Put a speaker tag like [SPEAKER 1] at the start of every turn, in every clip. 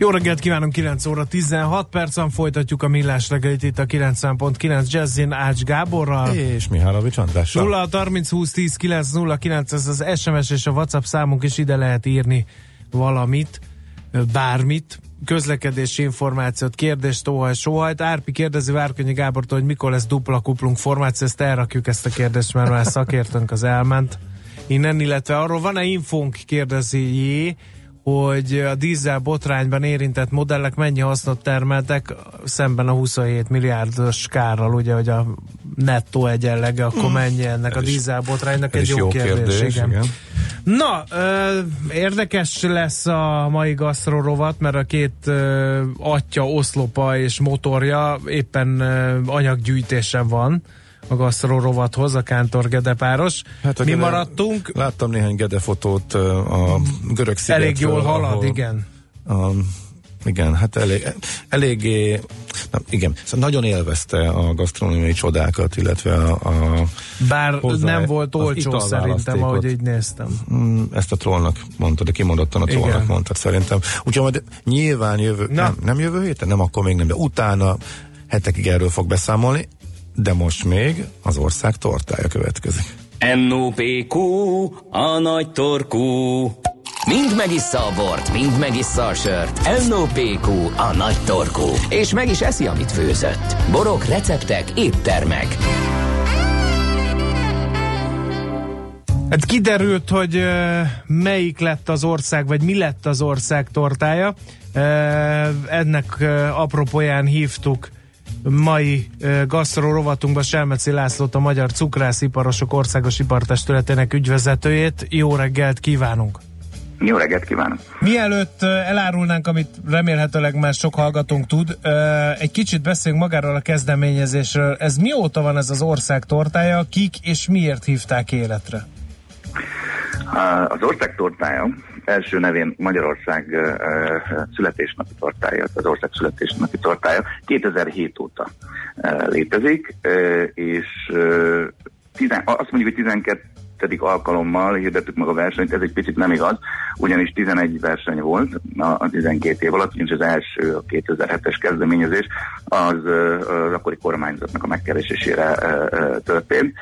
[SPEAKER 1] Jó reggelt kívánunk, 9 óra 16 percen folytatjuk a millás reggelit itt a 90.9 Jazzin Ács Gáborral.
[SPEAKER 2] És Mihálovics Andrással.
[SPEAKER 1] 0 30 20 10 9 0 9 ez az SMS és a WhatsApp számunk is ide lehet írni valamit, bármit, közlekedési információt, kérdést, óhaj, sóhajt. Árpi kérdezi Várkonyi Gábortól, hogy mikor lesz dupla kuplunk formáció, ezt elrakjuk ezt a kérdést, mert már szakértőnk az elment innen, illetve arról van-e infónk, kérdezi Jé, hogy a dízel botrányban érintett modellek mennyi hasznot termeltek szemben a 27 milliárdos kárral, ugye, hogy a nettó egyenlege, akkor mennyi ennek a dízel botránynak, egy jó, jó kérdés. kérdés igen. igen. Na, ö, érdekes lesz a mai gasztrorovat, mert a két ö, atya, oszlopa és motorja éppen ö, anyaggyűjtésen van a gasztró rovathoz, a Kántor Gede páros. Hát Mi gede, maradtunk.
[SPEAKER 2] Láttam néhány Gede fotót a görög szigetről.
[SPEAKER 1] Elég jól halad, ahol, igen. A,
[SPEAKER 2] igen, hát elég, eléggé, na, igen, szóval nagyon élvezte a gasztronómiai csodákat, illetve a, a
[SPEAKER 1] Bár hozzá, nem volt olcsó szerintem, ahogy így néztem.
[SPEAKER 2] Mm, ezt a trollnak mondta, de kimondottan a trollnak mondta szerintem. Úgyhogy majd nyilván jövő, nem, nem jövő héten, nem akkor még nem, de utána hetekig erről fog beszámolni de most még az ország tortája következik.
[SPEAKER 3] NOPQ, a nagy torkú. Mind megissza a bort, mind megissza a sört. NOPQ, a nagy torkú. És meg is eszi, amit főzött. Borok, receptek, éttermek.
[SPEAKER 1] Hát kiderült, hogy melyik lett az ország, vagy mi lett az ország tortája. Ennek apropóján hívtuk mai gasztró rovatunkban Selmeci Lászlót, a Magyar Cukrásziparosok Országos Ipartestületének ügyvezetőjét. Jó reggelt kívánunk!
[SPEAKER 4] Jó reggelt kívánok!
[SPEAKER 1] Mielőtt elárulnánk, amit remélhetőleg már sok hallgatónk tud, egy kicsit beszéljünk magáról a kezdeményezésről. Ez mióta van ez az ország tortája, kik és miért hívták életre?
[SPEAKER 4] Az ország tortája első nevén Magyarország születésnapi tortája, az ország születésnapi tortája. 2007 óta létezik, és tizen, azt mondjuk, hogy 12 alkalommal hirdettük meg a versenyt, ez egy picit nem igaz, ugyanis 11 verseny volt a 12 év alatt, és az első, a 2007-es kezdeményezés az, az akkori kormányzatnak a megkeresésére történt.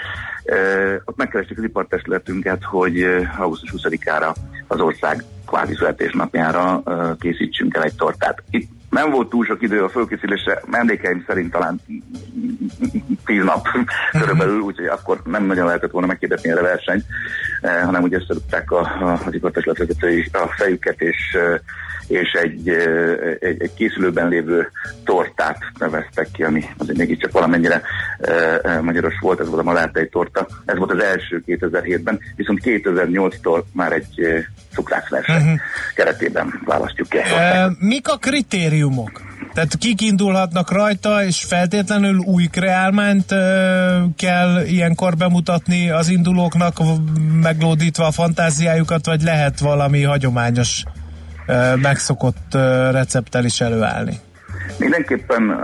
[SPEAKER 4] Ott megkerestük az ipartestületünket, hogy augusztus 20-ára az ország kvázi születésnapjára készítsünk el egy tortát. Itt nem volt túl sok idő a fölkészülésre, mendekeim szerint talán tíz nap körülbelül, úgyhogy akkor nem nagyon lehetett volna meghirdetni erre versenyt, hanem úgy összerúgták az ipartestület vezetői a fejüket, és és egy, egy, egy készülőben lévő tortát neveztek ki, ami azért mégiscsak valamennyire magyaros volt, ez volt a malártai torta. Ez volt az első 2007-ben, viszont 2008-tól már egy cukrászverseny uh-huh. keretében választjuk ki. E,
[SPEAKER 1] mik a kritériumok? Tehát kik indulhatnak rajta, és feltétlenül új kreálmányt e, kell ilyenkor bemutatni az indulóknak, meglódítva a fantáziájukat, vagy lehet valami hagyományos megszokott recepttel is előállni?
[SPEAKER 4] Mindenképpen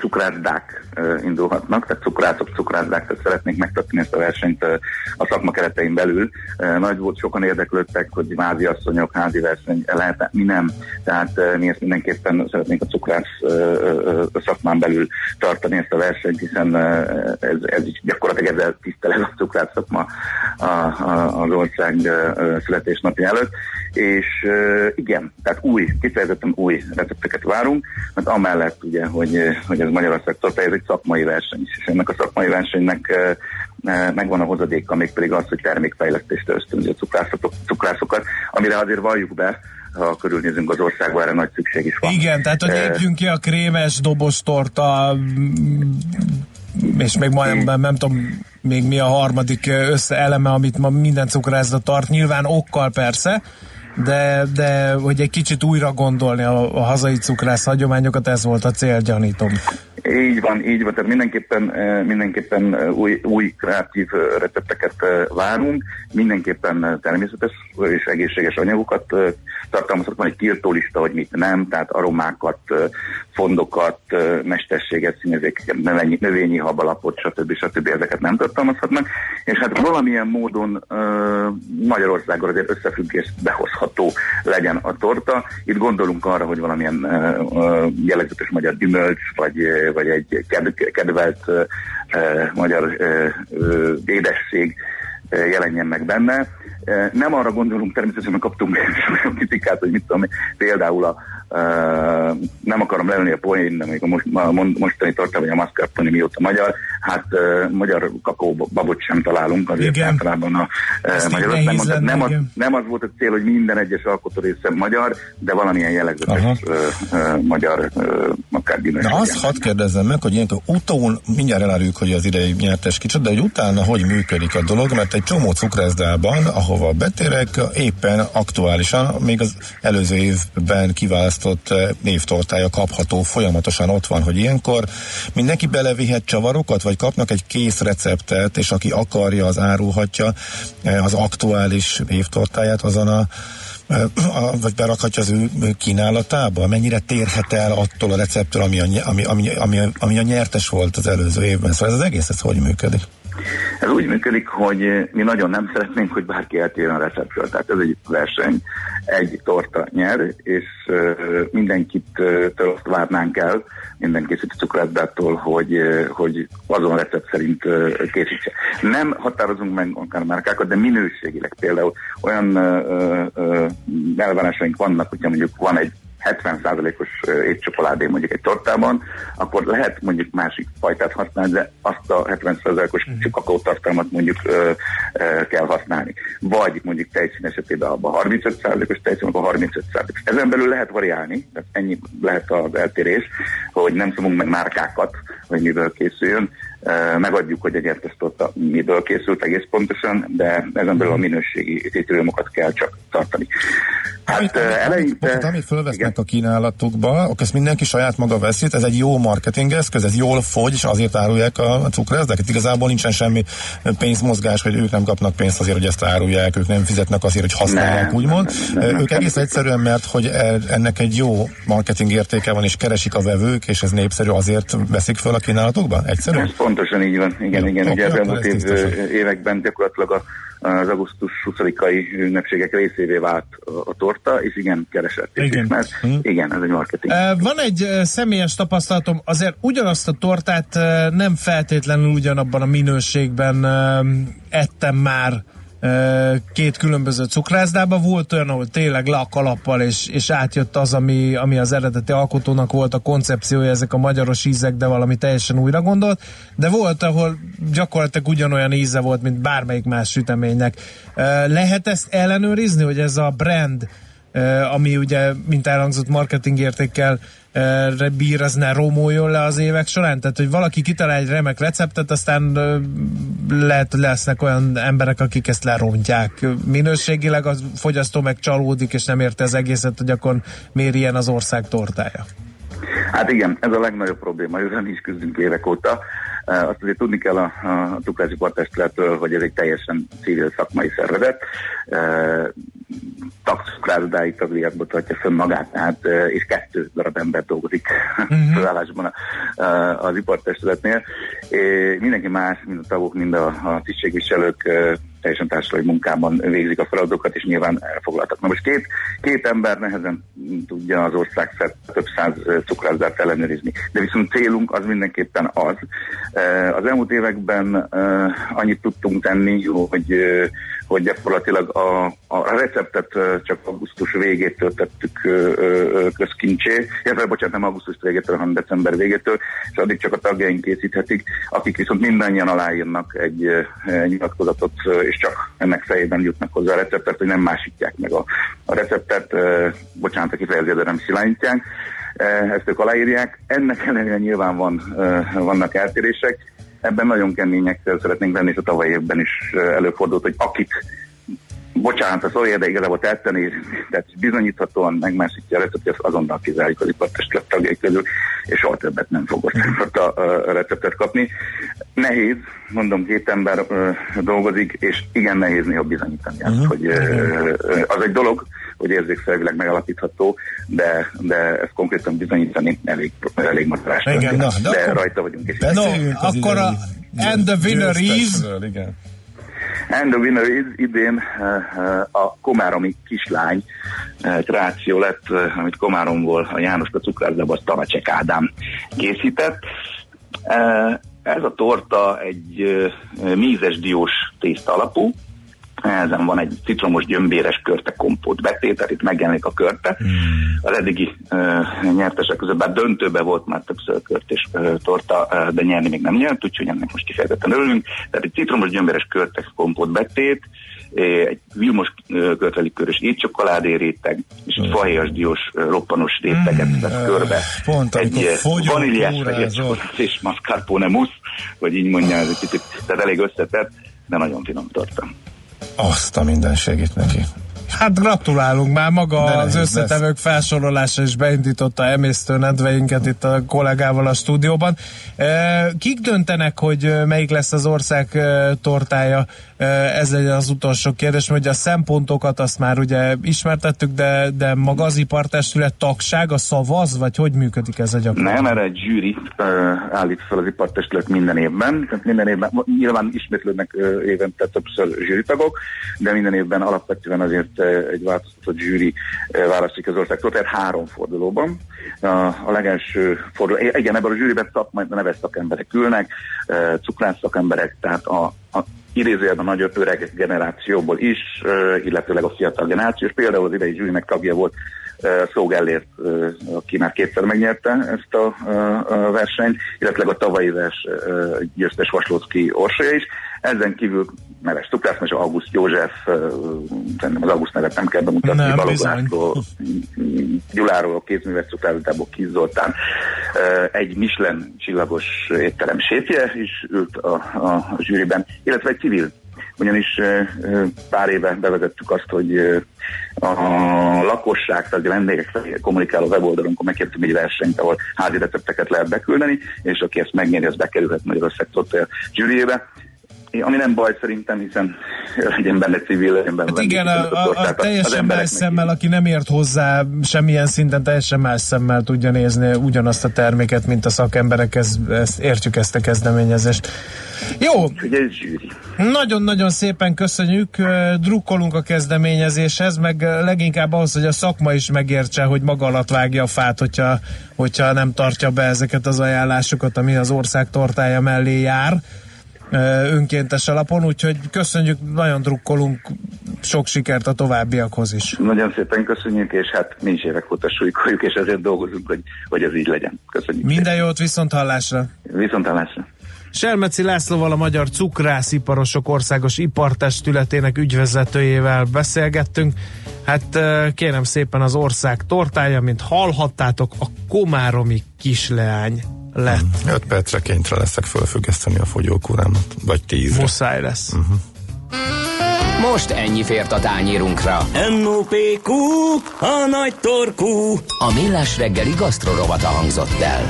[SPEAKER 4] cukrászdák indulhatnak, tehát cukrászok, cukrászzdák, tehát szeretnénk megtartani ezt a versenyt a szakma keretein belül. Nagy volt, sokan érdeklődtek, hogy házi asszonyok, házi verseny lehet, mi nem. Tehát mi ezt mindenképpen szeretnénk a cukrász szakmán belül tartani ezt a versenyt, hiszen ez, ez is gyakorlatilag ezzel tisztelet a cukrász szakma az ország születésnapja előtt. És igen, tehát új, kifejezetten új recepteket várunk, mert amellett ugye, hogy, hogy ez Magyarország torta, ez egy szakmai verseny és ennek a szakmai versenynek megvan a hozadéka, mégpedig az, hogy termékfejlesztést ösztönzi a cukrászokat, cukrászokat, amire azért valljuk be, ha körülnézünk az országban, erre nagy szükség is van.
[SPEAKER 1] Igen, tehát hogy lépjünk ki a krémes dobostorta, és még majdnem nem, nem tudom még mi a harmadik összeeleme, amit ma minden cukrászda tart, nyilván okkal persze, de, de hogy egy kicsit újra gondolni a, a hazai cukrász hagyományokat, ez volt a cél, gyanítom.
[SPEAKER 4] Így van, így van, tehát mindenképpen, mindenképpen új, új kreatív recepteket várunk, mindenképpen természetes és egészséges anyagokat tartalmazhat, van egy tiltólista, hogy mit nem, tehát aromákat, fondokat, mesterséget, színezékeket, növényi, növényi habalapot, stb. stb. ezeket nem tartalmazhatnak, és hát valamilyen módon Magyarországon azért összefüggés behozható legyen a torta. Itt gondolunk arra, hogy valamilyen jellegzetes magyar gyümölcs, vagy, vagy egy kedvelt magyar édesség jelenjen meg benne. Nem arra gondolunk, természetesen kaptunk olyan kritikát, hogy mit tudom, például a, Uh, nem akarom leülni a poén, de még a, most, a mostani torta, vagy a mascarpone mióta magyar, hát uh, magyar babot sem találunk azért igen. általában a uh, magyar. Nem, lenne, nem, az, nem az volt a cél, hogy minden egyes alkotó része magyar, de valamilyen jellegzetes uh, uh, magyar uh, akár
[SPEAKER 2] Na azt hadd kérdezzem meg, hogy ilyenkor utón, mindjárt eláruljuk, hogy az idei nyertes kicsit, de hogy utána hogy működik a dolog, mert egy csomó cukrászdában, ahova betérek, éppen aktuálisan, még az előző évben kiválaszt választott eh, névtortája kapható, folyamatosan ott van, hogy ilyenkor mindenki belevihet csavarokat, vagy kapnak egy kész receptet, és aki akarja, az árulhatja eh, az aktuális névtortáját azon a eh, vagy berakhatja az ő kínálatába? Mennyire térhet el attól a receptől, ami a, ami, ami, ami, ami a nyertes volt az előző évben? Szóval ez az egész, ez hogy működik?
[SPEAKER 4] Ez úgy működik, hogy mi nagyon nem szeretnénk, hogy bárki eltérjen a receptről. Tehát ez egy verseny, egy torta nyer, és mindenkit azt várnánk el, minden készítő cukrászbától, hogy, hogy azon recept szerint készítse. Nem határozunk meg akár márkákat, de minőségileg például olyan elvárásaink vannak, hogyha mondjuk van egy 70%-os étcsokoládé mondjuk egy tortában, akkor lehet mondjuk másik fajtát használni, de azt a 70%-os mm. kakaótartalmat mondjuk ö, ö, kell használni. Vagy mondjuk tejszín esetében abban 35%-os tejszín, akkor 35%-os. Ezen belül lehet variálni, tehát ennyi lehet az eltérés, hogy nem szomunk meg márkákat, hogy miből készüljön, megadjuk, hogy egy ertesztorta miből készült egész pontosan, de ezen belül a minőségi kritériumokat kell csak tartani.
[SPEAKER 2] Hát amit, eleinte... Amit, amit fölvesznek igen. a kínálatokba, akkor ezt mindenki saját maga veszi, ez egy jó marketing eszköz, ez jól fogy, és azért árulják a cukrászdákat. Igazából nincsen semmi pénzmozgás, hogy ők nem kapnak pénzt azért, hogy ezt árulják, ők nem fizetnek azért, hogy használják, nem, úgymond. Nem, nem, ők egész egyszerűen, mert hogy e- ennek egy jó marketing értéke van, és keresik a vevők, és ez népszerű, azért veszik föl a kínálatokba? Egyszerűen?
[SPEAKER 4] Pontosan így van, igen, igen. Ugye az elmúlt év, években gyakorlatilag a az augusztus 20-ai ünnepségek részévé vált a, torta, és igen, keresett. Igen. Mert hm. igen, ez egy marketing.
[SPEAKER 1] Van egy személyes tapasztalatom, azért ugyanazt a tortát nem feltétlenül ugyanabban a minőségben ettem már két különböző cukrászdába. Volt olyan, ahol tényleg le a kalappal, és, és átjött az, ami, ami az eredeti alkotónak volt a koncepciója, ezek a magyaros ízek, de valami teljesen újra gondolt. De volt, ahol gyakorlatilag ugyanolyan íze volt, mint bármelyik más süteménynek. Lehet ezt ellenőrizni, hogy ez a brand ami ugye, mint elhangzott marketing értékkel bír, az ne romoljon le az évek során? Tehát, hogy valaki kitalál egy remek receptet, aztán lehet, hogy lesznek olyan emberek, akik ezt lerontják. Minőségileg a fogyasztó meg csalódik, és nem érte az egészet, hogy akkor miért ilyen az ország tortája.
[SPEAKER 4] Hát igen, ez a legnagyobb probléma, ezzel is küzdünk évek óta. Azt azért tudni kell a, a Tuklási Partestülettől, hogy ez egy teljesen civil szakmai szervezet. Taxukrázdáig tagliakba tartja fönn magát, tehát, és kettő darab ember dolgozik uh-huh. felállásban az ipartestületnél. Mindenki más, mind a tagok, mind a, a tisztségviselők teljesen társadalmi munkában végzik a feladatokat, és nyilván elfoglaltak. Na most két, két ember nehezen tudja az ország szert több száz cukrászdárt ellenőrizni. De viszont célunk az mindenképpen az. Az elmúlt években annyit tudtunk tenni, hogy hogy gyakorlatilag a, a receptet csak augusztus végétől tettük közkincsé, illetve bocsánat, nem augusztus végétől, hanem december végétől, és addig csak a tagjaink készíthetik, akik viszont mindannyian aláírnak egy, nyilatkozatot, és csak ennek fejében jutnak hozzá a receptet, hogy nem másítják meg a, a receptet, bocsánat, aki fejezi, de nem szilányítják ezt ők aláírják. Ennek ellenére nyilván van, vannak eltérések, ebben nagyon kemények szeretnénk lenni, és a tavalyi évben is előfordult, hogy akik bocsánat, a szója, de igazából tetteni, tehát bizonyíthatóan megmászítja a receptet, azonnal kizárjuk az ipartestület tagjai közül, és soha többet nem fogok a, a receptet kapni. Nehéz, mondom, két ember uh, dolgozik, és igen nehéz néha bizonyítani uh-huh. azt, hogy uh, az egy dolog, hogy érzékszervileg megalapítható, de, de ezt konkrétan bizonyítani elég, elég macerás. Igen, na, de, de akkor, rajta vagyunk. És
[SPEAKER 1] no, akkor a, and the winner is... Igen.
[SPEAKER 4] And the winner is idén a komáromi kislány kreáció lett, amit Komáromból a János a cukrászdába Tavacsek Ádám készített. Ez a torta egy mízes diós tészta alapú, ezen van egy citromos gyömbéres körte kompót betétel, itt megjelenik a körte. Hmm. Az eddigi uh, nyertesek között, bár döntőbe volt már többször kört és uh, torta, uh, de nyerni még nem nyert, úgyhogy ennek most kifejezetten örülünk. Tehát egy citromos gyömbéres körte kompót betét, egy vilmos körtelikörös étcsokoládé réteg, és egy fahéjas diós roppanos réteget mm, vesz körbe.
[SPEAKER 2] Pont,
[SPEAKER 4] egy vaníliás és mascarpone mousse, vagy így mondja, ez egy kicsit, tehát elég összetett, de nagyon finom torta.
[SPEAKER 2] Azt a minden segít neki.
[SPEAKER 1] Hát gratulálunk már maga De az összetevők lesz. felsorolása is beindította emésztő nedveinket itt a kollégával a stúdióban. Kik döntenek, hogy melyik lesz az ország tortája? Ez egy az utolsó kérdés, hogy a szempontokat azt már ugye ismertettük, de, de maga az ipartestület tagság, a szavaz, vagy hogy működik ez a gyakorlat?
[SPEAKER 4] Nem, erre egy zsűri állít fel az ipartestület minden évben. Tehát minden évben, nyilván ismétlődnek évente többször zsűritagok, de minden évben alapvetően azért egy változtatott zsűri választjuk az országtól, tehát három fordulóban. A legelső forduló, igen, ebben a zsűriben szakmai neves szakemberek ülnek, cukrász szakemberek, tehát a, a idézőjelben a nagyobb öreg generációból is, illetőleg a fiatal generáció, és például az idei zsűrinek tagja volt Szó Gellért, aki már kétszer megnyerte ezt a, versenyt, illetve a tavalyi vers győztes Vaslócki Orsolya is. Ezen kívül neves Tukrász, August József, szerintem az August nevet nem kell bemutatni, Baloglászról, Gyuláról, a kézműves cukrázatából Kiz Zoltán, egy Michelin csillagos étterem séfje is ült a, a, a zsűriben, illetve egy civil. Ugyanis pár éve bevezettük azt, hogy a lakosság, tehát a vendégek felé kommunikáló weboldalunkon megkértünk egy versenyt, ahol házi recepteket lehet beküldeni, és aki ezt megnyeri, az bekerülhet Magyarország a zsűriébe ami nem baj szerintem, hiszen legyen benne civil, legyen benne.
[SPEAKER 1] Hát igen, a, a, a, teljesen más szemmel, aki nem ért hozzá semmilyen szinten, teljesen más szemmel tudja nézni ugyanazt a terméket, mint a szakemberek, ez, ezt, értjük ezt a kezdeményezést. Jó. Nagyon-nagyon szépen köszönjük, drukkolunk a kezdeményezéshez, meg leginkább ahhoz, hogy a szakma is megértse, hogy maga alatt vágja a fát, hogyha, hogyha nem tartja be ezeket az ajánlásokat, ami az ország tortája mellé jár önkéntes alapon, úgyhogy köszönjük, nagyon drukkolunk, sok sikert a továbbiakhoz is.
[SPEAKER 4] Nagyon szépen köszönjük, és hát mi is évek óta súlykoljuk, és ezért dolgozunk, hogy, hogy ez így legyen. Köszönjük.
[SPEAKER 1] Minden szépen. jót, viszont hallásra!
[SPEAKER 4] Viszont hallásra!
[SPEAKER 1] Selmeci Lászlóval a Magyar Cukrásziparosok Országos Ipartestületének ügyvezetőjével beszélgettünk. Hát kérem szépen az ország tortája, mint hallhattátok, a Komáromi kisleány lett.
[SPEAKER 2] 5 hmm. percre kénytre leszek fölfüggeszteni a fogyókúrámat, vagy 10
[SPEAKER 1] Muszáj lesz. Uh-huh.
[SPEAKER 3] Most ennyi fért a tányírunkra. M.O.P.Q. A nagy torkú. A millás reggeli gasztrorovata hangzott el.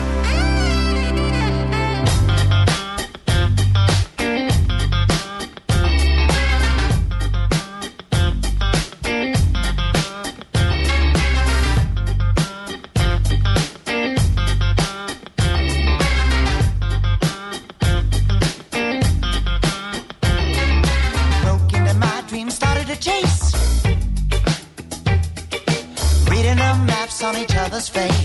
[SPEAKER 5] was fake.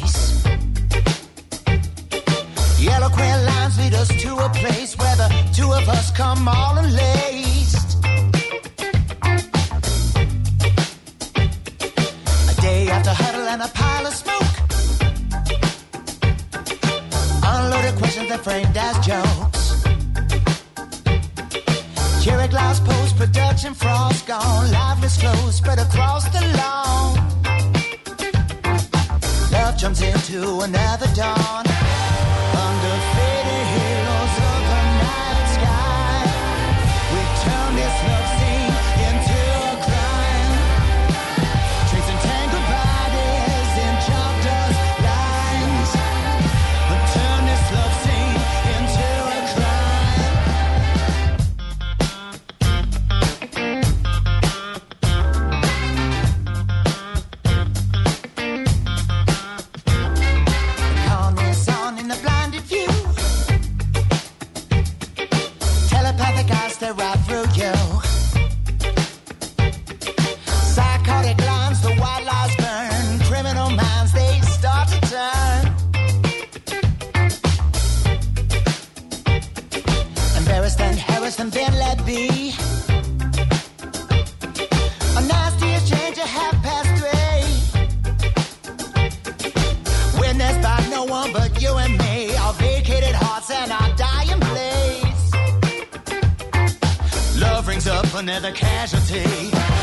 [SPEAKER 5] Another casualty.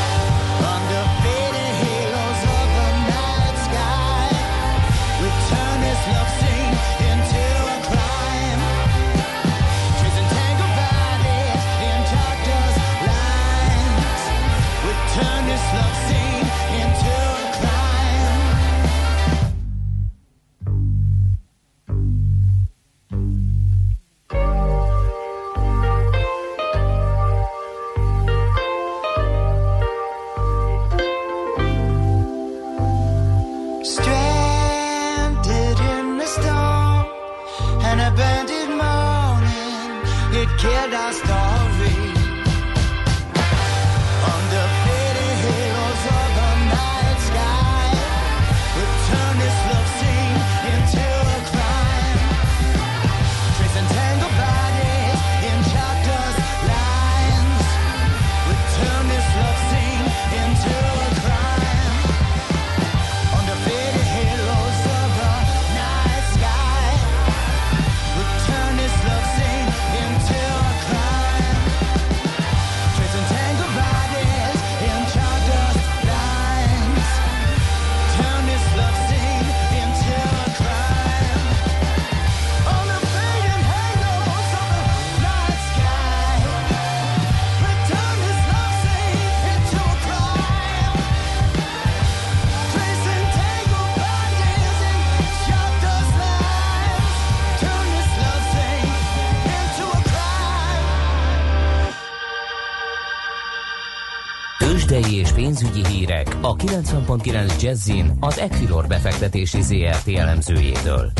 [SPEAKER 5] A
[SPEAKER 3] 90.9 Jazzin az Equilor befektetési ZRT elemzőjétől.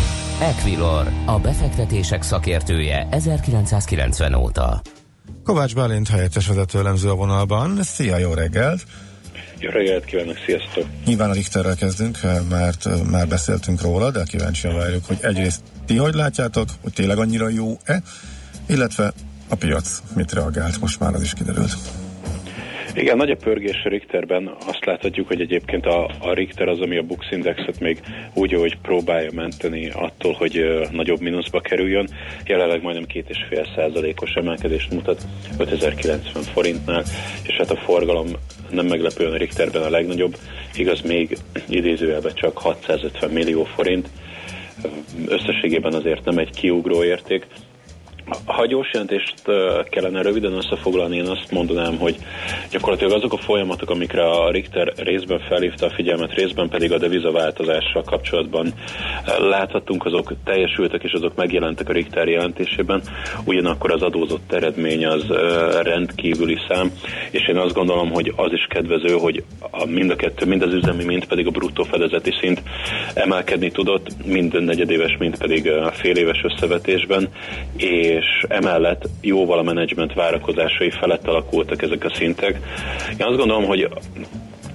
[SPEAKER 3] Equilor, a befektetések szakértője 1990 óta.
[SPEAKER 2] Kovács Bálint helyettes vezető elemző a vonalban. Szia, jó reggelt!
[SPEAKER 6] Jó reggelt kívánok, sziasztok!
[SPEAKER 2] Nyilván a Richterrel kezdünk, mert már beszéltünk róla, de kíváncsian várjuk, hogy egyrészt ti hogy látjátok, hogy tényleg annyira jó-e, illetve a piac mit reagált, most már az is kiderült.
[SPEAKER 6] Igen, nagy a pörgés a Richterben. Azt láthatjuk, hogy egyébként a, a Richter az, ami a Bux Indexet még úgy, hogy próbálja menteni attól, hogy ö, nagyobb mínuszba kerüljön. Jelenleg majdnem 2,5 százalékos emelkedést mutat 5090 forintnál, és hát a forgalom nem meglepően a Richterben a legnagyobb, igaz még idézőjelben csak 650 millió forint. Összességében azért nem egy kiugró érték, ha gyors jelentést kellene röviden összefoglalni, én azt mondanám, hogy gyakorlatilag azok a folyamatok, amikre a Richter részben felhívta a figyelmet, részben pedig a devizaváltozással kapcsolatban láthattunk, azok teljesültek és azok megjelentek a Richter jelentésében, ugyanakkor az adózott eredmény az rendkívüli szám, és én azt gondolom, hogy az is kedvező, hogy a, mind a kettő, mind az üzemi, mind pedig a bruttó fedezeti szint emelkedni tudott, mind negyedéves, mind pedig fél éves összevetésben, és emellett jóval a menedzsment várakozásai felett alakultak ezek a szintek. Én azt gondolom, hogy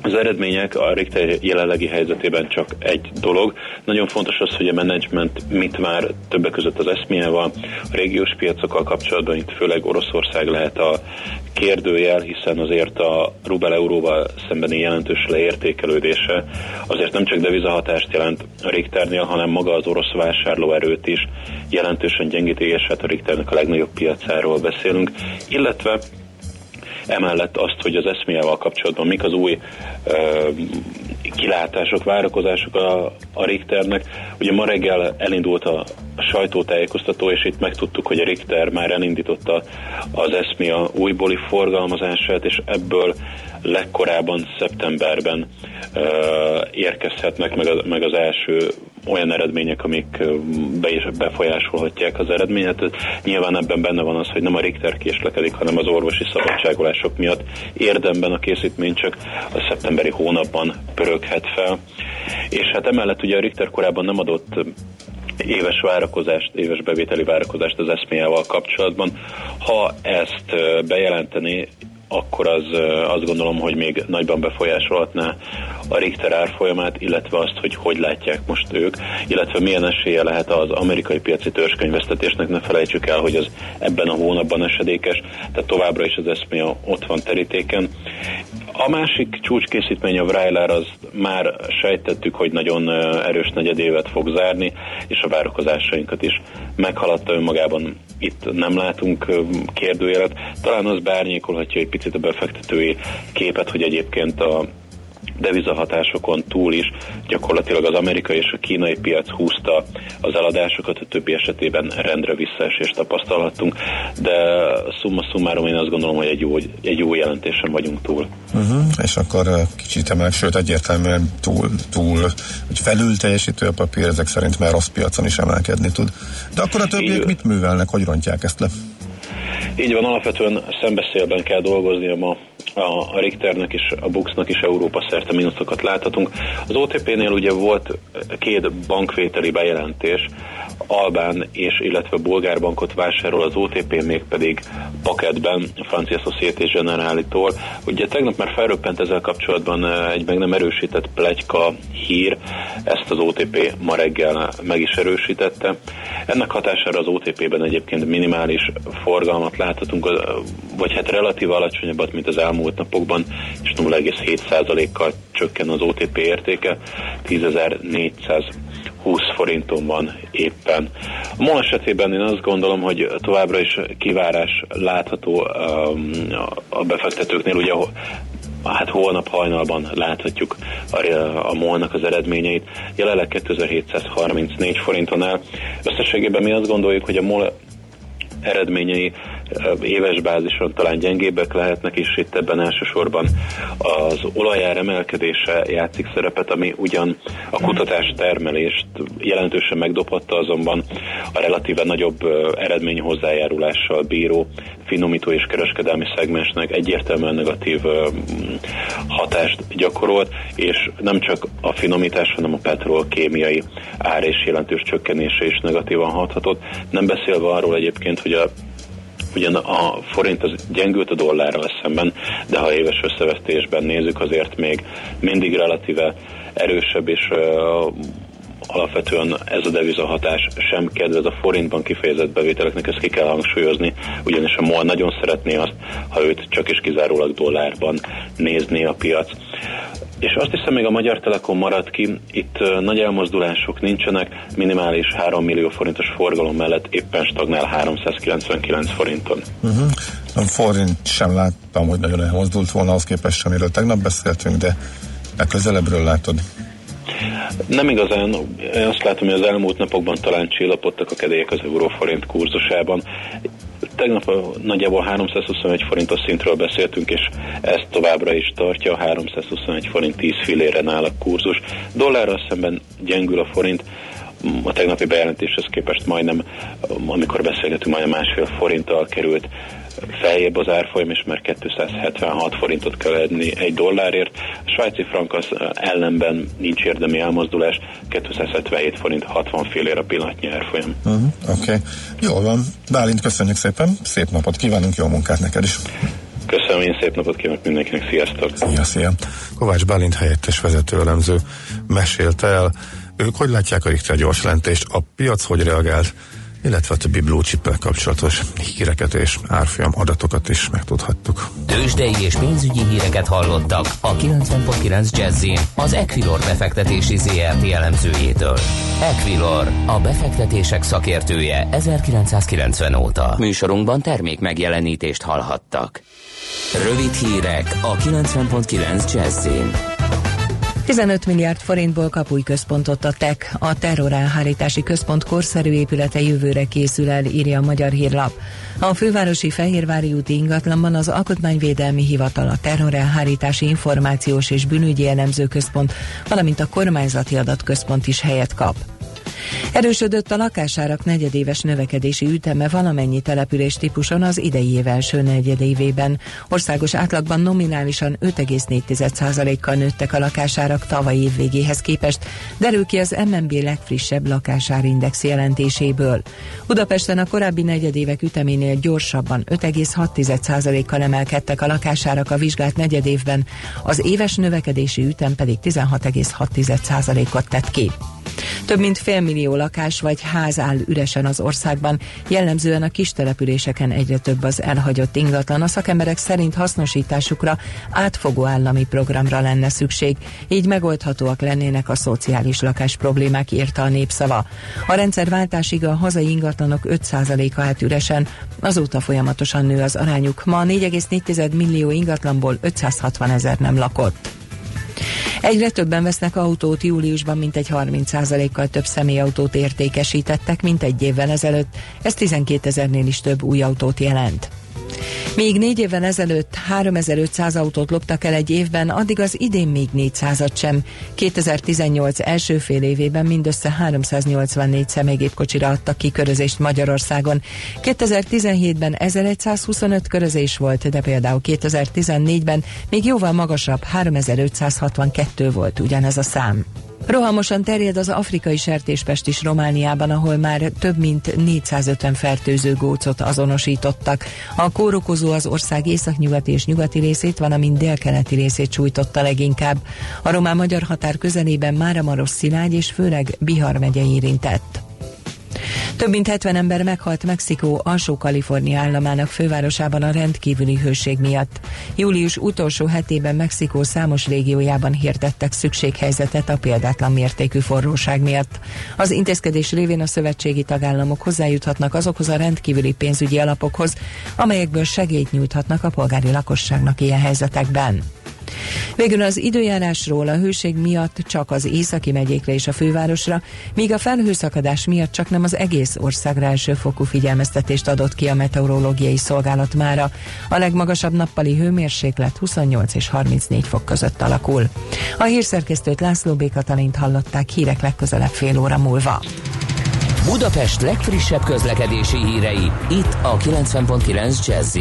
[SPEAKER 6] az eredmények a Richter jelenlegi helyzetében csak egy dolog. Nagyon fontos az, hogy a menedzsment mit vár többek között az eszmiával, a régiós piacokkal kapcsolatban, itt főleg Oroszország lehet a kérdőjel, hiszen azért a rubel euróval szembeni jelentős leértékelődése azért nem csak devizahatást jelent a Richternél, hanem maga az orosz vásárlóerőt is jelentősen gyengíti, és hát a Richternek a legnagyobb piacáról beszélünk, illetve emellett azt, hogy az eszméjával kapcsolatban mik az új ö, kilátások, várakozások a, a Richternek. Ugye ma reggel elindult a, sajtótájékoztató, és itt megtudtuk, hogy a Richter már elindította az eszmia újbóli forgalmazását, és ebből legkorábban szeptemberben érkezhetnek meg, a, meg az első olyan eredmények, amik be is befolyásolhatják az eredményet. Nyilván ebben benne van az, hogy nem a Richter késlekedik, hanem az orvosi szabadságolások miatt érdemben a készítmény csak a szeptemberi hónapban pöröghet fel. És hát emellett ugye a Richter korábban nem adott éves várakozást, éves bevételi várakozást az eszméjával kapcsolatban. Ha ezt bejelenteni, akkor az azt gondolom, hogy még nagyban befolyásolhatná a Richter árfolyamát, illetve azt, hogy hogy látják most ők, illetve milyen esélye lehet az amerikai piaci törzskönyvesztetésnek, ne felejtsük el, hogy az ebben a hónapban esedékes, tehát továbbra is az eszméja ott van terítéken. A másik csúcskészítmény a Vrajlár, az már sejtettük, hogy nagyon erős negyedévet fog zárni, és a várakozásainkat is meghaladta önmagában. Itt nem látunk kérdőjelet. Talán az beárnyékolhatja egy picit a befektetői képet, hogy egyébként a devizahatásokon túl is gyakorlatilag az amerikai és a kínai piac húzta az eladásokat, a többi esetében rendre visszaesést tapasztalhattunk, de summa summarum én azt gondolom, hogy egy jó, egy jó jelentésen vagyunk túl.
[SPEAKER 2] Uh-huh, és akkor kicsit emelek, sőt egyértelműen túl, túl hogy felül teljesítő a papír, ezek szerint már rossz piacon is emelkedni tud. De akkor a többiek mit művelnek, hogy rontják ezt le?
[SPEAKER 6] Így van, alapvetően szembeszélben kell dolgozni ma a Richternek és a Buxnak is Európa szerte mínuszokat láthatunk. Az OTP-nél ugye volt két bankvételi bejelentés, Albán és illetve Bulgár bankot vásárol az OTP, még pedig paketben a francia Société Générale-tól. Ugye tegnap már felröppent ezzel kapcsolatban egy meg nem erősített plegyka hír, ezt az OTP ma reggel meg is erősítette. Ennek hatására az OTP-ben egyébként minimális forgalmat láthatunk, vagy hát relatív alacsonyabbat, mint az elmúlt napokban, és 0,7%-kal csökken az OTP értéke, 10.400 20 forinton van éppen. A MOL esetében én azt gondolom, hogy továbbra is kivárás látható um, a befektetőknél, ugye hát holnap hajnalban láthatjuk a, a molnak az eredményeit. Jelenleg 2734 forinton áll. Összességében mi azt gondoljuk, hogy a MOL eredményei éves bázison talán gyengébbek lehetnek, és itt ebben elsősorban az olajár emelkedése játszik szerepet, ami ugyan a kutatás termelést jelentősen megdobhatta, azonban a relatíve nagyobb eredmény hozzájárulással bíró finomító és kereskedelmi szegmensnek egyértelműen negatív hatást gyakorolt, és nem csak a finomítás, hanem a petrolkémiai ár és jelentős csökkenése is negatívan hathatott. Nem beszélve arról egyébként, hogy a Ugyan a forint az gyengült a dollárral szemben, de ha éves összevetésben nézzük, azért még mindig relatíve erősebb, és alapvetően ez a devizahatás sem kedvez a forintban kifejezett bevételeknek, ezt ki kell hangsúlyozni, ugyanis a MOL nagyon szeretné azt, ha őt csak és kizárólag dollárban nézné a piac. És azt hiszem még a Magyar Telekom maradt ki, itt nagy elmozdulások nincsenek, minimális 3 millió forintos forgalom mellett éppen stagnál 399 forinton.
[SPEAKER 2] Uh-huh. A forint sem láttam, hogy nagyon elmozdult volna, az képest amiről tegnap beszéltünk, de legközelebbről látod.
[SPEAKER 6] Nem igazán. Én azt látom, hogy az elmúlt napokban talán csillapodtak a kedélyek az euróforint kurzusában. Tegnap nagyjából 321 forintos szintről beszéltünk, és ez továbbra is tartja, 321 forint 10 filléren áll a kurzus. Dollárral szemben gyengül a forint, a tegnapi bejelentéshez képest majdnem, amikor beszélgetünk, majdnem másfél forinttal került feljebb az árfolyam, és már 276 forintot kell adni egy dollárért. A svájci frank az ellenben nincs érdemi elmozdulás, 277 forint 60 félér a pillanatnyi árfolyam.
[SPEAKER 2] Uh-huh, Oké, okay. jól van. Bálint, köszönjük szépen, szép napot kívánunk, jó munkát neked is.
[SPEAKER 6] Köszönöm, én szép napot kívánok mindenkinek, sziasztok!
[SPEAKER 2] Szia, szia! Kovács Bálint helyettes vezetőelemző mesélte el, ők hogy látják a Richter gyors lentést, a piac hogy reagált, illetve a többi blue chip kapcsolatos híreket és árfolyam adatokat is megtudhattuk.
[SPEAKER 3] Tőzsdei és pénzügyi híreket hallottak a 90.9 jazz az Equilor befektetési ZRT elemzőjétől. Equilor, a befektetések szakértője 1990 óta. Műsorunkban termék megjelenítést hallhattak. Rövid hírek a 90.9 jazz
[SPEAKER 7] 15 milliárd forintból kap új központot a TEK. A terrorálhárítási központ korszerű épülete jövőre készül el, írja a Magyar Hírlap. A fővárosi Fehérvári úti ingatlanban az Alkotmányvédelmi Hivatal, a Terrorelhárítási Információs és Bűnügyi Elemző Központ, valamint a Kormányzati Adatközpont is helyet kap. Erősödött a lakásárak negyedéves növekedési üteme valamennyi település típuson az idei év első negyedévében. Országos átlagban nominálisan 5,4%-kal nőttek a lakásárak tavaly év végéhez képest, derül ki az MNB legfrissebb lakásárindex jelentéséből. Budapesten a korábbi negyedévek üteménél gyorsabban 5,6%-kal emelkedtek a lakásárak a vizsgált negyedévben, az éves növekedési ütem pedig 16,6%-ot tett ki. Több mint félmillió lakás vagy ház áll üresen az országban, jellemzően a kis településeken egyre több az elhagyott ingatlan. A szakemberek szerint hasznosításukra átfogó állami programra lenne szükség, így megoldhatóak lennének a szociális lakás problémák, írta a népszava. A rendszerváltásig a hazai ingatlanok 5%-a állt üresen, azóta folyamatosan nő az arányuk. Ma 4,4 millió ingatlanból 560 ezer nem lakott. Egyre többen vesznek autót júliusban, mint egy 30%-kal több személyautót értékesítettek, mint egy évvel ezelőtt. Ez 12 ezernél is több új autót jelent. Még négy évvel ezelőtt 3500 autót loptak el egy évben, addig az idén még 400-at sem. 2018 első fél évében mindössze 384 személygépkocsira adtak ki körözést Magyarországon. 2017-ben 1125 körözés volt, de például 2014-ben még jóval magasabb, 3562 volt ugyanez a szám. Rohamosan terjed az afrikai sertéspest is Romániában, ahol már több mint 450 fertőző gócot azonosítottak. A kórokozó az ország északnyugati és nyugati részét, van, amint délkeleti részét sújtotta leginkább. A román-magyar határ közelében Máramaros Szilágy és főleg Bihar megye érintett. Több mint 70 ember meghalt Mexikó alsó-Kalifornia államának fővárosában a rendkívüli hőség miatt. Július utolsó hetében Mexikó számos régiójában hirdettek szükséghelyzetet a példátlan mértékű forróság miatt. Az intézkedés révén a szövetségi tagállamok hozzájuthatnak azokhoz a rendkívüli pénzügyi alapokhoz, amelyekből segélyt nyújthatnak a polgári lakosságnak ilyen helyzetekben. Végül az időjárásról a hőség miatt csak az északi megyékre és a fővárosra, míg a felhőszakadás miatt csak nem az egész országra elsőfokú figyelmeztetést adott ki a meteorológiai szolgálat mára. A legmagasabb nappali hőmérséklet 28 és 34 fok között alakul. A hírszerkesztőt László B. Katalint hallották hírek legközelebb fél óra múlva.
[SPEAKER 3] Budapest legfrissebb közlekedési hírei, itt a 90.9 jazz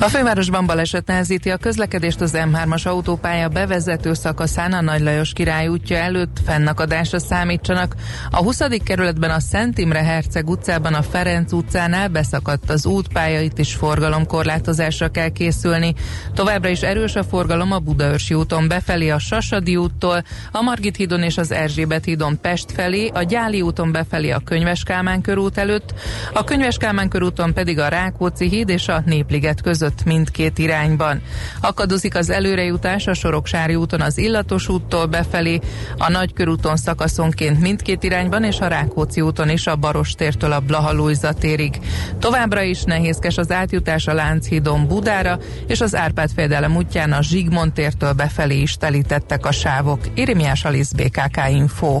[SPEAKER 8] a fővárosban baleset nehezíti a közlekedést az M3-as autópálya bevezető szakaszán a Nagy Lajos király útja előtt fennakadásra számítsanak. A 20. kerületben a Szent Imre Herceg utcában a Ferenc utcánál beszakadt az útpálya, itt is forgalomkorlátozásra kell készülni. Továbbra is erős a forgalom a Budaörsi úton befelé a Sasadi úttól, a Margit hídon és az Erzsébet hídon Pest felé, a Gyáli úton befelé a Könyves Kálmán körút előtt, a Könyves Kálmán körúton pedig a Rákóczi híd és a Népliget között között mindkét irányban. Akadozik az előrejutás a Soroksári úton az Illatos úttól befelé, a Nagykörúton szakaszonként mindkét irányban, és a Rákóczi úton is a Barostértől a Blahalújza térig. Továbbra is nehézkes az átjutás a Lánchídon Budára, és az Árpád fejedelem útján a Zsigmond tértől befelé is telítettek a sávok. Irimiás Alisz BKK Info.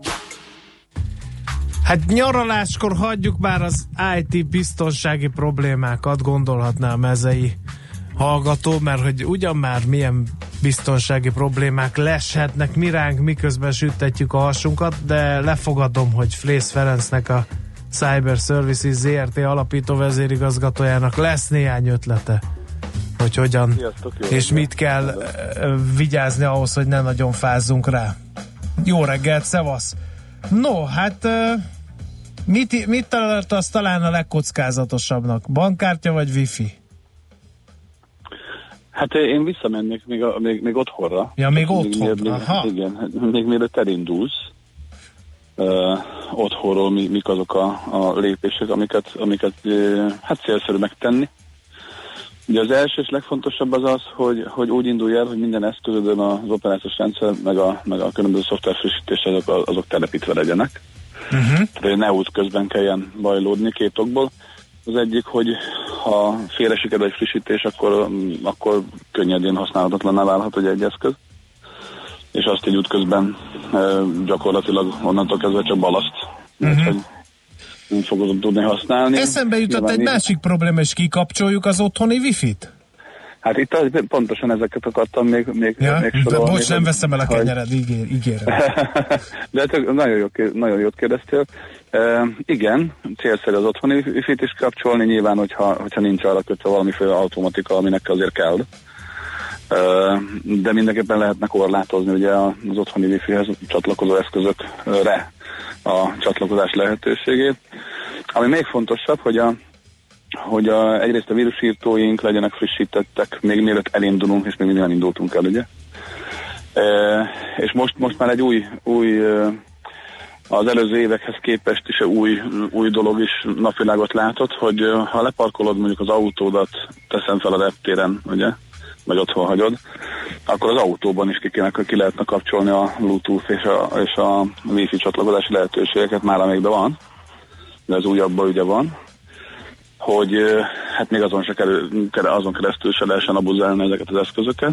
[SPEAKER 1] Hát nyaraláskor hagyjuk már az IT biztonsági problémákat, gondolhatná a mezei hallgató, mert hogy ugyan már milyen biztonsági problémák leshetnek miránk, miközben süttetjük a hasunkat, de lefogadom, hogy Flész Ferencnek a Cyber Services ZRT alapító vezérigazgatójának lesz néhány ötlete, hogy hogyan
[SPEAKER 9] Sziasztok, jó
[SPEAKER 1] és
[SPEAKER 9] reggelt.
[SPEAKER 1] mit kell vigyázni ahhoz, hogy ne nagyon fázzunk rá. Jó reggelt, szevasz! No, hát mit, mit tartasz talán a legkockázatosabbnak? Bankkártya vagy wifi?
[SPEAKER 9] Hát én visszamennék még, a, még, még otthonra.
[SPEAKER 1] Ja, még
[SPEAKER 9] Tehát
[SPEAKER 1] otthonra,
[SPEAKER 9] mielőtt-
[SPEAKER 1] aha.
[SPEAKER 9] Igen, hát még mielőtt elindulsz, uh, otthonról mi, mik azok a, a lépések, amiket, amiket uh, hát célszerű megtenni. Ugye az első és legfontosabb az az, hogy, hogy úgy indulj el, hogy minden eszközödön az operációs rendszer, meg a, meg a különböző szoftver frissítés azok, azok telepítve legyenek.
[SPEAKER 1] Uh-huh.
[SPEAKER 9] Tehát ne út közben kelljen bajlódni két okból. Az egyik, hogy ha félre sikerül egy frissítés, akkor, mm, akkor könnyedén használhatatlaná válhat ugye egy eszköz. És azt egy útközben gyakorlatilag onnantól kezdve csak balaszt. Uh-huh. Nem fogod tudni használni.
[SPEAKER 1] Eszembe jutott
[SPEAKER 9] Nyilván
[SPEAKER 1] egy
[SPEAKER 9] így-
[SPEAKER 1] másik probléma, és kikapcsoljuk az otthoni wifi-t?
[SPEAKER 9] Hát itt az, pontosan ezeket akartam még, még,
[SPEAKER 1] Ja,
[SPEAKER 9] még
[SPEAKER 1] de
[SPEAKER 9] sorolni.
[SPEAKER 1] bocs, nem
[SPEAKER 9] hogy-
[SPEAKER 1] veszem el a
[SPEAKER 9] hogy-
[SPEAKER 1] kenyered, ígér, ígérem.
[SPEAKER 9] De tök, nagyon, jó, nagyon jót kérdeztél. E, igen, célszerű az otthoni wifi-t is kapcsolni, nyilván, hogyha, hogyha nincs arra kötve valamiféle automatika, aminek azért kell. E, de mindenképpen lehetne korlátozni ugye az otthoni wifi-hez csatlakozó eszközökre a csatlakozás lehetőségét. Ami még fontosabb, hogy a hogy a, egyrészt a vírusírtóink legyenek frissítettek, még mielőtt elindulunk, és még mindig nem indultunk el, ugye? E, és most, most már egy új, új e, az előző évekhez képest is egy új, új dolog is napvilágot látott, hogy e, ha leparkolod mondjuk az autódat, teszem fel a reptéren, ugye, vagy otthon hagyod, akkor az autóban is ki, kéne, ki lehetne kapcsolni a Bluetooth és a, és a Wi-Fi csatlakozási lehetőségeket, már amígben van, de az újabban ugye van, hogy hát még azon, se kerül, azon keresztül se lehessen abuzálni ezeket az eszközöket.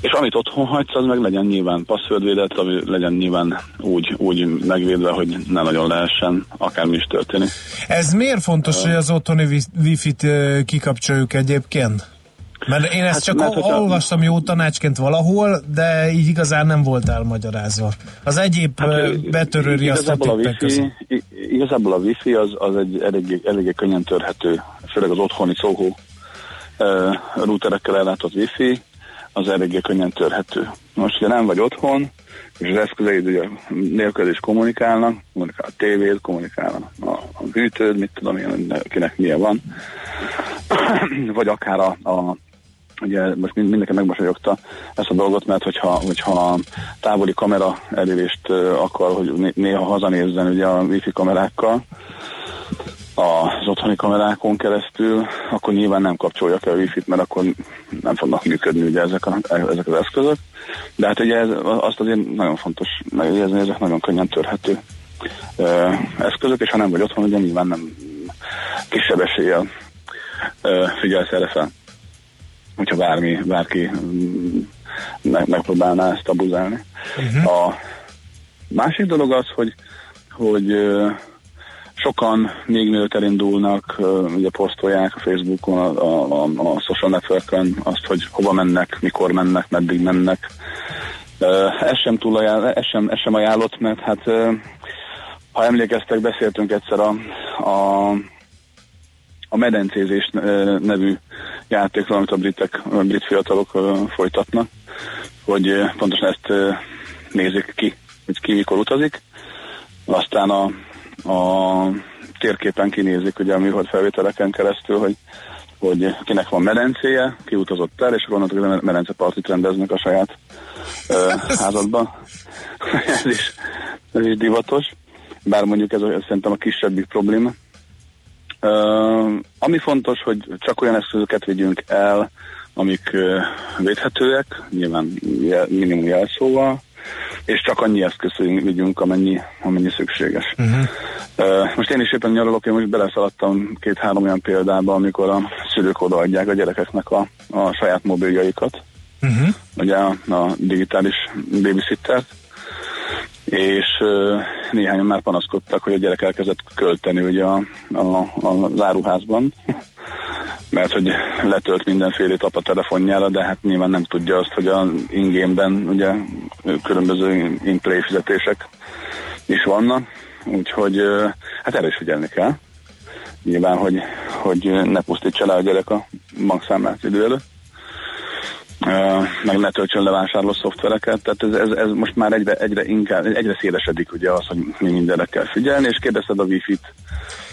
[SPEAKER 9] És amit otthon hagysz, az meg legyen nyilván passzvördvédett, ami legyen nyilván úgy, úgy megvédve, hogy ne nagyon lehessen akármi is történni.
[SPEAKER 1] Ez miért fontos, hogy az otthoni wi- wifi-t kikapcsoljuk egyébként? Mert én ezt
[SPEAKER 9] Hát,
[SPEAKER 1] csak
[SPEAKER 9] mert hogyha-
[SPEAKER 1] olvastam jó tanácsként valahol, de így igazán nem volt elmagyarázva. Az egyéb hát, betörő
[SPEAKER 9] igazából a wifi,
[SPEAKER 1] között.
[SPEAKER 9] igazából a wifi az, az egy eléggé, eléggé könnyen törhető, főleg az otthoni szóhó uh, routerekkel ellátott wifi, az eléggé könnyen törhető. Most, ugye nem vagy otthon, és az eszközeid ugye nélkül is kommunikálnak, kommunikál a tévéd, kommunikál a, a hűtőd, mit tudom én, kinek milyen van, vagy akár a, a ugye most mind, mindenki megmosolyogta ezt a dolgot, mert hogyha, hogyha távoli kamera elérést akar, hogy né- néha hazanézzen ugye a wifi kamerákkal, az otthoni kamerákon keresztül, akkor nyilván nem kapcsolja ki a wifi-t, mert akkor nem fognak működni ugye ezek, a, ezek az eszközök. De hát ugye ez, azt azért nagyon fontos megjegyezni, ezek nagyon könnyen törhető ö, eszközök, és ha nem vagy otthon, ugye nyilván nem kisebb eséllyel ö, figyelsz erre fel. Hogyha bármi, bárki mm, meg, megpróbálná ezt abuzálni. Uh-huh. A másik dolog az, hogy, hogy sokan még mielőtt elindulnak, ugye posztolják a Facebookon, a, a, a, social networkön azt, hogy hova mennek, mikor mennek, meddig mennek. Ez sem túl ajánl, ez sem, ez sem ajánlott, mert hát ha emlékeztek, beszéltünk egyszer a, a, a medencézés ö, nevű játékról, amit a britek, a brit fiatalok ö, folytatnak, hogy ö, pontosan ezt nézik ki, hogy ki mikor utazik. Aztán a, a térképen kinézik ugye a műhold felvételeken keresztül, hogy, hogy kinek van medencéje, ki utazott el, és onnantól kezdve medencepartit rendeznek a saját ö, házadban. ez, is, ez is divatos, bár mondjuk ez, ez szerintem a kisebbik probléma. Ami fontos, hogy csak olyan eszközöket vigyünk el, amik ö, védhetőek, nyilván jel, minimum jelszóval, és csak annyi eszközt vigyünk, amennyi, amennyi szükséges. Uh-huh. Most én is éppen nyaralok, én most beleszaladtam két-három olyan példába, amikor a szülők odaadják a gyerekeknek a, a saját mobiljaikat,
[SPEAKER 1] Uh-huh.
[SPEAKER 9] ugye a, a digitális babysittert, és néhányan már panaszkodtak, hogy a gyerek elkezdett költeni ugye a, a, a záruházban, mert hogy letölt mindenfélét apa telefonjára, de hát nyilván nem tudja azt, hogy a ingénben ugye különböző in-play fizetések is vannak, úgyhogy hát erre is figyelni kell. Nyilván, hogy, hogy ne pusztítsa le a gyerek a bankszámlát idő előtt. Meg ne töltsön le vásárló szoftvereket, tehát ez, ez, ez most már egyre, egyre inkább, egyre szélesedik ugye az, hogy mi mindenre kell figyelni, és kérdezted a wifi-t.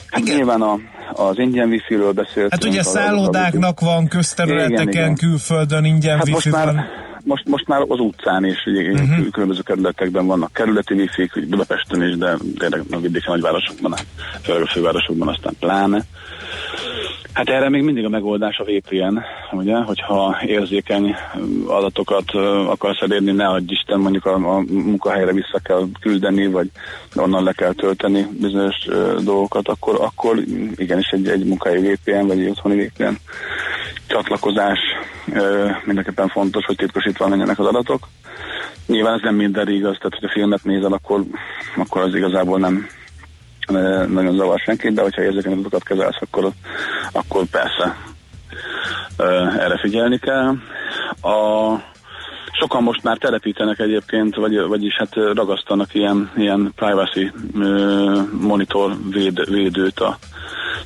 [SPEAKER 9] Hát
[SPEAKER 1] Igen.
[SPEAKER 9] nyilván a, az ingyen wifi-ről beszéltünk.
[SPEAKER 1] Hát ugye szállodáknak van közterületeken,
[SPEAKER 9] Igen, igen.
[SPEAKER 1] külföldön ingyen
[SPEAKER 9] Hát most
[SPEAKER 1] wifi
[SPEAKER 9] már,
[SPEAKER 1] van.
[SPEAKER 9] most, most már az utcán is, ugye uh-huh. különböző kerületekben vannak kerületi wifi hogy Budapesten is, de tényleg a vidéki nagyvárosokban, főleg a fővárosokban aztán pláne. Hát erre még mindig a megoldás a VPN, ugye, hogyha érzékeny adatokat akarsz elérni, ne adj Isten, mondjuk a, a munkahelyre vissza kell küldeni, vagy onnan le kell tölteni bizonyos ö, dolgokat, akkor, akkor igenis egy, egy munkahelyi VPN, vagy egy otthoni VPN csatlakozás ö, mindenképpen fontos, hogy titkosítva menjenek az adatok. Nyilván ez nem mindenre igaz, tehát hogyha filmet nézel, akkor, akkor az igazából nem nagyon zavar senkit, de hogyha érzékeny adatokat kezelsz, akkor, akkor persze erre figyelni kell. A, sokan most már telepítenek egyébként, vagy, vagyis hát ragasztanak ilyen, ilyen privacy monitor véd, védőt a,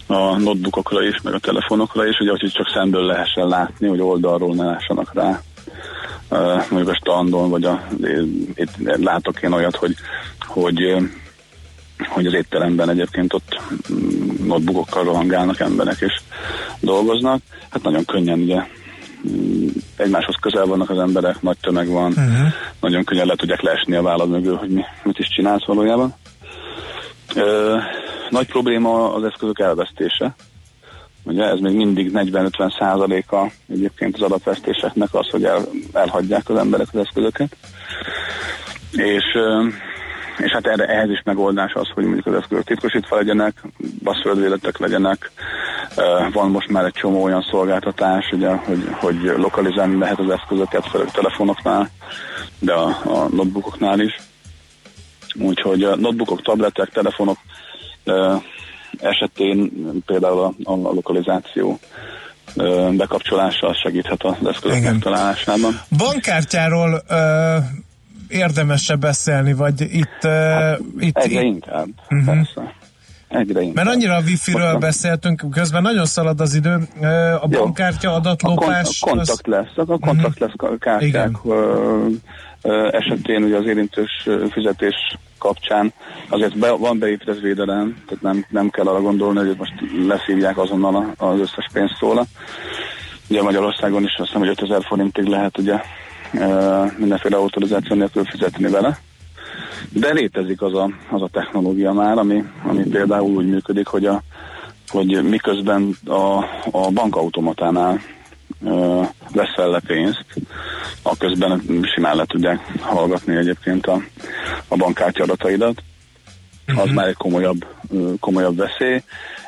[SPEAKER 9] a notebookokra is, meg a telefonokra is, ugye, hogy csak szemből lehessen látni, hogy oldalról ne lássanak rá. Uh, mondjuk a standon, vagy a, itt látok én olyat, hogy, hogy, hogy az étteremben egyébként ott mm, notebookokkal rohangálnak emberek és dolgoznak. Hát nagyon könnyen ugye mm, egymáshoz közel vannak az emberek, nagy tömeg van, uh-huh. nagyon könnyen le tudják leesni a vállad mögül, hogy mi, mit is csinálsz valójában. Ö, nagy probléma az eszközök elvesztése. Ugye ez még mindig 40-50 százaléka egyébként az adatvesztéseknek az, hogy el, elhagyják az emberek az eszközöket. És, ö, és hát erre, ehhez is megoldás az, hogy mondjuk az eszközök titkosítva legyenek, basszföldvéletek legyenek. Van most már egy csomó olyan szolgáltatás, ugye, hogy, hogy lokalizálni lehet az eszközöket, főleg telefonoknál, de a, a notebookoknál is. Úgyhogy a notebookok, tabletek, telefonok esetén például a, a lokalizáció bekapcsolása az segíthet az eszközök megtalálásában.
[SPEAKER 1] Bankkártyáról ö, érdemes-e beszélni, vagy itt, ö, itt,
[SPEAKER 9] Egyre
[SPEAKER 1] itt
[SPEAKER 9] inkább, uh-huh. persze. egyre inkább.
[SPEAKER 1] Mert annyira a wifi-ről
[SPEAKER 9] a-
[SPEAKER 1] beszéltünk, közben nagyon szalad az idő. Ö, A
[SPEAKER 9] Jó.
[SPEAKER 1] bankkártya
[SPEAKER 9] A,
[SPEAKER 1] adatlopás...
[SPEAKER 9] kon- a kontakt lesz, a kontakt lesz a kártyák ö, ö, esetén ugye az érintős fizetés kapcsán azért be, van beépített védelem, tehát nem, nem kell arra gondolni, hogy most leszívják azonnal a- az összes pénzt róla. Ugye Magyarországon is azt hiszem, hogy 5000 forintig lehet ugye mindenféle autorizáció nélkül fizetni vele. De létezik az a, az a technológia már, ami, ami például úgy működik, hogy, a, hogy miközben a, a bankautomatánál veszel le pénzt, a közben simán le tudják hallgatni egyébként a, a bankkártya adataidat. Az már egy komolyabb, komolyabb veszély.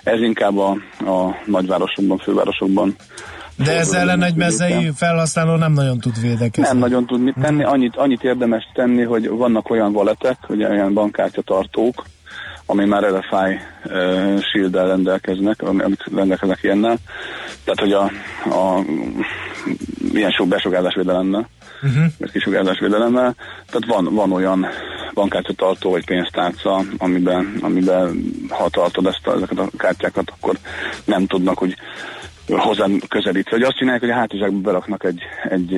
[SPEAKER 9] Ez inkább a, a nagyvárosokban, fővárosokban
[SPEAKER 1] De ez ellen egy mezei felhasználó nem nagyon tud védekezni.
[SPEAKER 9] nem nagyon tud mit tenni, annyit, annyit érdemes tenni, hogy vannak olyan valetek, ugye olyan bankkártya tartók, ami már RFI uh, shield rendelkeznek, ami- amik rendelkeznek ilyennel. Tehát, hogy a, a ilyen sok besugárzásvédelemmel, uh-huh. vagy kisugárzásvédelemmel, tehát van, van olyan bankkártya tartó vagy pénztárca, amiben, amiben ha tartod ezt a, ezeket a kártyákat, akkor nem tudnak úgy hozzám közelítve. Hogy azt csinálják, hogy a hátizsákba beraknak egy, egy,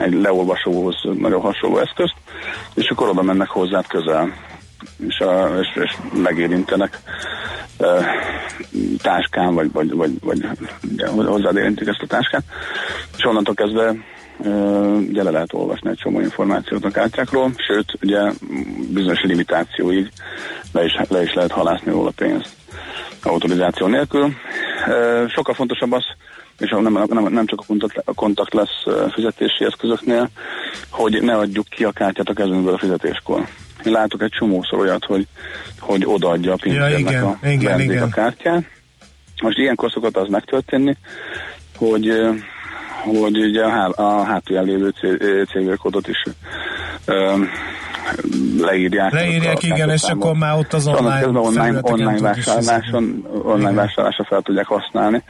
[SPEAKER 9] egy leolvasóhoz nagyon hasonló eszközt, és akkor oda mennek hozzád közel, és, a, és, és megérintenek táskán, vagy, vagy, vagy, vagy ugye, hozzád érintik ezt a táskát, és onnantól kezdve ugye le lehet olvasni egy csomó információt a kártyákról, sőt, ugye bizonyos limitációig le is, le is lehet halászni róla pénzt autorizáció nélkül. Sokkal fontosabb az, és nem, nem, nem csak a kontakt, a kontakt lesz fizetési eszközöknél, hogy ne adjuk ki a kártyát a kezünkből a fizetéskor. Én látok egy csomószor olyat, hogy, hogy odaadja a pincérnek
[SPEAKER 1] igen,
[SPEAKER 9] a
[SPEAKER 1] igen, igen.
[SPEAKER 9] a kártyát. Most ilyenkor szokott az megtörténni, hogy, hogy ugye a, a hátulján lévő cégkódot is ö, leírják.
[SPEAKER 1] Leírják, igen, és akkor már ott az online
[SPEAKER 9] online, online vásárláson, online vásárlásra fel tudják használni.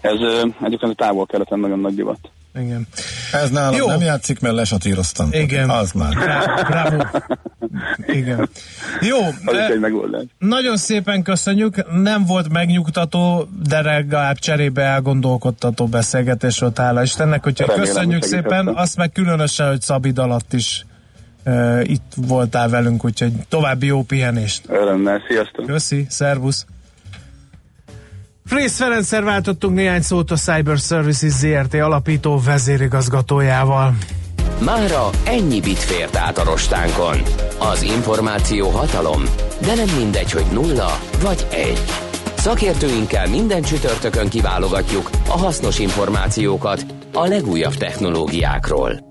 [SPEAKER 9] Ez egyébként a távol-keleten nagyon nagy divat.
[SPEAKER 1] Igen.
[SPEAKER 2] Ez nálam
[SPEAKER 1] Jó.
[SPEAKER 2] nem játszik, mert lesatíroztam.
[SPEAKER 1] Igen.
[SPEAKER 2] Az már.
[SPEAKER 1] Bravo. Igen. Jó,
[SPEAKER 9] Az
[SPEAKER 1] eh,
[SPEAKER 9] egy megoldás.
[SPEAKER 1] nagyon szépen köszönjük. Nem volt megnyugtató, de legalább cserébe elgondolkodtató beszélgetés volt, hála Istennek. Úgyhogy
[SPEAKER 9] Remélem,
[SPEAKER 1] köszönjük
[SPEAKER 9] hogy
[SPEAKER 1] szépen. Azt meg különösen, hogy Szabid alatt is uh, itt voltál velünk, úgyhogy további jó pihenést.
[SPEAKER 9] Örömmel, sziasztok!
[SPEAKER 1] Köszi, szervusz! Frész Ferencszer váltottunk néhány szót a Cyber Services ZRT alapító vezérigazgatójával.
[SPEAKER 3] Mára ennyi bit fért át a rostánkon. Az információ hatalom, de nem mindegy, hogy nulla vagy egy. Szakértőinkkel minden csütörtökön kiválogatjuk a hasznos információkat a legújabb technológiákról.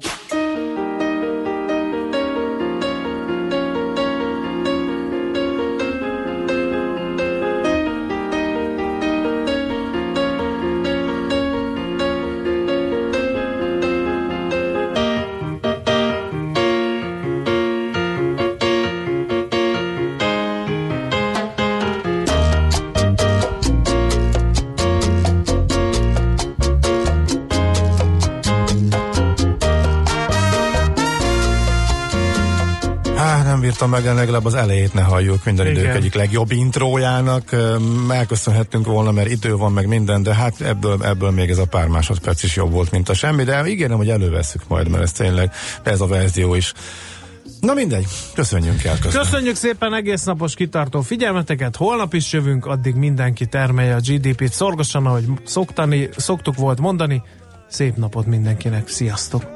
[SPEAKER 2] Meg, legalább az elejét ne halljuk minden idők
[SPEAKER 1] Igen.
[SPEAKER 2] egyik legjobb intrójának. Elköszönhettünk volna, mert idő van meg minden, de hát ebből, ebből még ez a pár másodperc is jobb volt, mint a semmi, de ígérem, hogy elővesszük majd, mert ez tényleg ez a verzió is. Na mindegy, köszönjünk el. Köszönjük.
[SPEAKER 1] Köszönjük szépen egész napos kitartó figyelmeteket, holnap is jövünk, addig mindenki termelje a GDP-t szorgosan, ahogy szoktani, szoktuk volt mondani. Szép napot mindenkinek, sziasztok!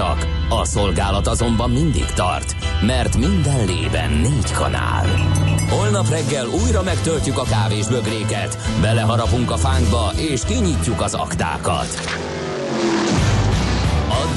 [SPEAKER 3] Műszak, a szolgálat azonban mindig tart, mert minden lében négy kanál. Holnap reggel újra megtöltjük a kávés bögréket, beleharapunk a fánkba és kinyitjuk az aktákat.